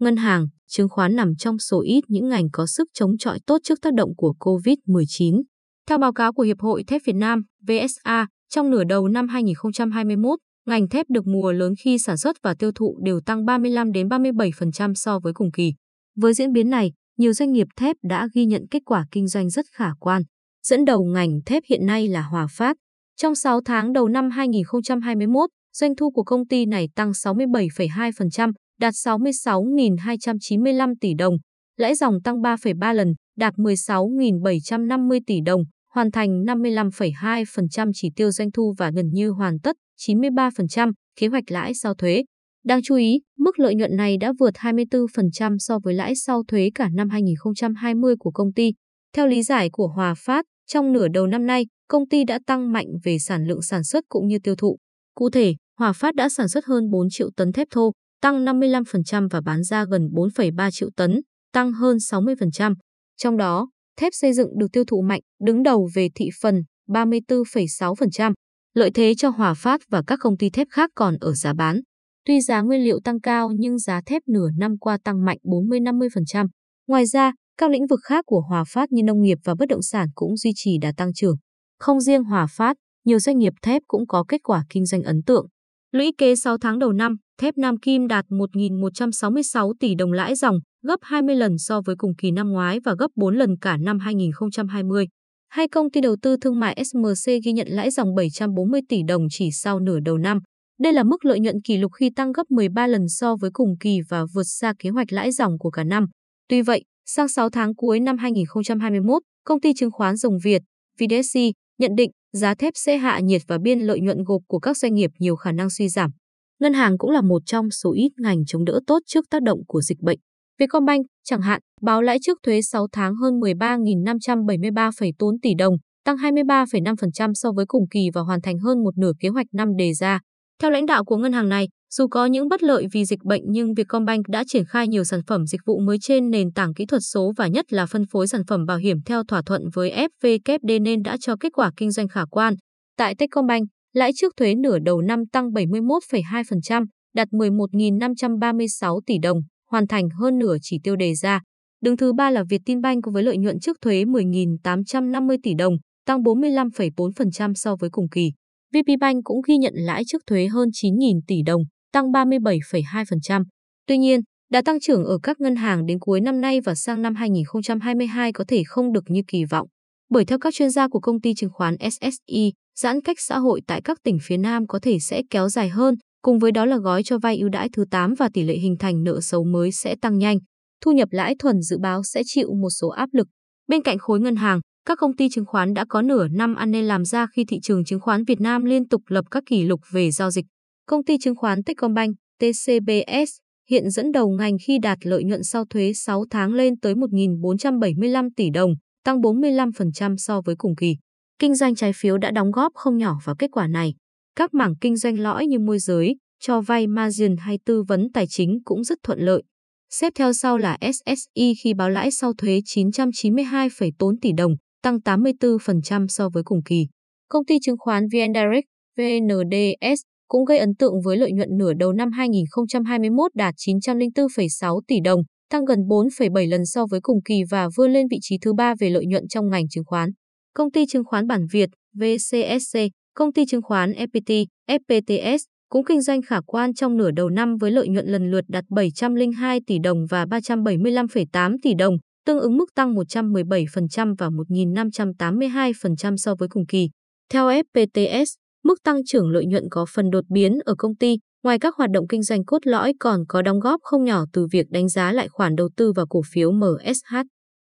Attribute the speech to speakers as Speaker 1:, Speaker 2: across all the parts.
Speaker 1: ngân hàng, chứng khoán nằm trong số ít những ngành có sức chống chọi tốt trước tác động của COVID-19. Theo báo cáo của Hiệp hội Thép Việt Nam, VSA, trong nửa đầu năm 2021, ngành thép được mùa lớn khi sản xuất và tiêu thụ đều tăng 35 đến 37% so với cùng kỳ. Với diễn biến này, nhiều doanh nghiệp thép đã ghi nhận kết quả kinh doanh rất khả quan. Dẫn đầu ngành thép hiện nay là Hòa Phát. Trong 6 tháng đầu năm 2021, doanh thu của công ty này tăng 67,2%, đạt 66.295 tỷ đồng, lãi dòng tăng 3,3 lần, đạt 16.750 tỷ đồng, hoàn thành 55,2% chỉ tiêu doanh thu và gần như hoàn tất 93% kế hoạch lãi sau thuế. Đáng chú ý, mức lợi nhuận này đã vượt 24% so với lãi sau thuế cả năm 2020 của công ty. Theo lý giải của Hòa Phát, trong nửa đầu năm nay, công ty đã tăng mạnh về sản lượng sản xuất cũng như tiêu thụ. Cụ thể, Hòa Phát đã sản xuất hơn 4 triệu tấn thép thô, tăng 55% và bán ra gần 4,3 triệu tấn, tăng hơn 60%. Trong đó, thép xây dựng được tiêu thụ mạnh, đứng đầu về thị phần 34,6%. Lợi thế cho Hòa Phát và các công ty thép khác còn ở giá bán. Tuy giá nguyên liệu tăng cao nhưng giá thép nửa năm qua tăng mạnh 40-50%. Ngoài ra, các lĩnh vực khác của Hòa Phát như nông nghiệp và bất động sản cũng duy trì đà tăng trưởng. Không riêng Hòa Phát, nhiều doanh nghiệp thép cũng có kết quả kinh doanh ấn tượng. Lũy kế 6 tháng đầu năm, thép Nam Kim đạt 1.166 tỷ đồng lãi dòng, gấp 20 lần so với cùng kỳ năm ngoái và gấp 4 lần cả năm 2020. Hai công ty đầu tư thương mại SMC ghi nhận lãi dòng 740 tỷ đồng chỉ sau nửa đầu năm. Đây là mức lợi nhuận kỷ lục khi tăng gấp 13 lần so với cùng kỳ và vượt xa kế hoạch lãi dòng của cả năm. Tuy vậy, sang 6 tháng cuối năm 2021, công ty chứng khoán Rồng Việt, VDSC, nhận định giá thép sẽ hạ nhiệt và biên lợi nhuận gộp của các doanh nghiệp nhiều khả năng suy giảm. Ngân hàng cũng là một trong số ít ngành chống đỡ tốt trước tác động của dịch bệnh. Vietcombank, chẳng hạn, báo lãi trước thuế 6 tháng hơn 13.573,4 tỷ đồng, tăng 23,5% so với cùng kỳ và hoàn thành hơn một nửa kế hoạch năm đề ra. Theo lãnh đạo của ngân hàng này, dù có những bất lợi vì dịch bệnh nhưng Vietcombank đã triển khai nhiều sản phẩm dịch vụ mới trên nền tảng kỹ thuật số và nhất là phân phối sản phẩm bảo hiểm theo thỏa thuận với FVKD nên đã cho kết quả kinh doanh khả quan. Tại Techcombank, lãi trước thuế nửa đầu năm tăng 71,2%, đạt 11.536 tỷ đồng, hoàn thành hơn nửa chỉ tiêu đề ra. Đứng thứ ba là Vietinbank với lợi nhuận trước thuế 10.850 tỷ đồng, tăng 45,4% so với cùng kỳ. VPBank cũng ghi nhận lãi trước thuế hơn 9.000 tỷ đồng, tăng 37,2%. Tuy nhiên, đã tăng trưởng ở các ngân hàng đến cuối năm nay và sang năm 2022 có thể không được như kỳ vọng. Bởi theo các chuyên gia của công ty chứng khoán SSI, giãn cách xã hội tại các tỉnh phía Nam có thể sẽ kéo dài hơn, cùng với đó là gói cho vay ưu đãi thứ 8 và tỷ lệ hình thành nợ xấu mới sẽ tăng nhanh. Thu nhập lãi thuần dự báo sẽ chịu một số áp lực. Bên cạnh khối ngân hàng, các công ty chứng khoán đã có nửa năm ăn nên làm ra khi thị trường chứng khoán Việt Nam liên tục lập các kỷ lục về giao dịch. Công ty chứng khoán Techcombank, TCBS, hiện dẫn đầu ngành khi đạt lợi nhuận sau thuế 6 tháng lên tới 1.475 tỷ đồng, tăng 45% so với cùng kỳ. Kinh doanh trái phiếu đã đóng góp không nhỏ vào kết quả này. Các mảng kinh doanh lõi như môi giới, cho vay margin hay tư vấn tài chính cũng rất thuận lợi. Xếp theo sau là SSI khi báo lãi sau thuế 992,4 tỷ đồng, tăng 84% so với cùng kỳ. Công ty chứng khoán VN Direct, VNDS, cũng gây ấn tượng với lợi nhuận nửa đầu năm 2021 đạt 904,6 tỷ đồng, tăng gần 4,7 lần so với cùng kỳ và vươn lên vị trí thứ ba về lợi nhuận trong ngành chứng khoán. Công ty chứng khoán Bản Việt, VCSC, công ty chứng khoán FPT, FPTS cũng kinh doanh khả quan trong nửa đầu năm với lợi nhuận lần lượt đạt 702 tỷ đồng và 375,8 tỷ đồng, tương ứng mức tăng 117% và 1.582% so với cùng kỳ. Theo FPTS, mức tăng trưởng lợi nhuận có phần đột biến ở công ty, ngoài các hoạt động kinh doanh cốt lõi còn có đóng góp không nhỏ từ việc đánh giá lại khoản đầu tư vào cổ phiếu MSH.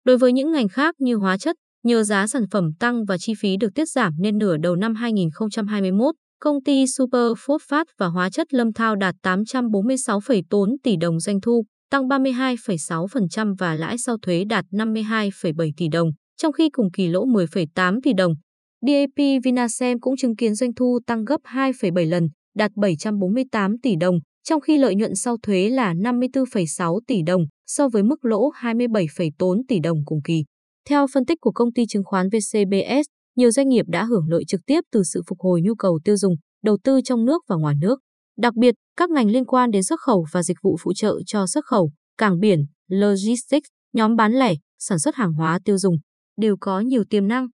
Speaker 1: Đối với những ngành khác như hóa chất, nhờ giá sản phẩm tăng và chi phí được tiết giảm nên nửa đầu năm 2021, công ty Super Phosphate và hóa chất Lâm Thao đạt 846,4 tỷ đồng doanh thu, tăng 32,6% và lãi sau thuế đạt 52,7 tỷ đồng, trong khi cùng kỳ lỗ 10,8 tỷ đồng. DAP Vinasem cũng chứng kiến doanh thu tăng gấp 2,7 lần, đạt 748 tỷ đồng, trong khi lợi nhuận sau thuế là 54,6 tỷ đồng so với mức lỗ 27,4 tỷ đồng cùng kỳ. Theo phân tích của công ty chứng khoán VCBS, nhiều doanh nghiệp đã hưởng lợi trực tiếp từ sự phục hồi nhu cầu tiêu dùng, đầu tư trong nước và ngoài nước. Đặc biệt, các ngành liên quan đến xuất khẩu và dịch vụ phụ trợ cho xuất khẩu, cảng biển, logistics, nhóm bán lẻ, sản xuất hàng hóa tiêu dùng đều có nhiều tiềm năng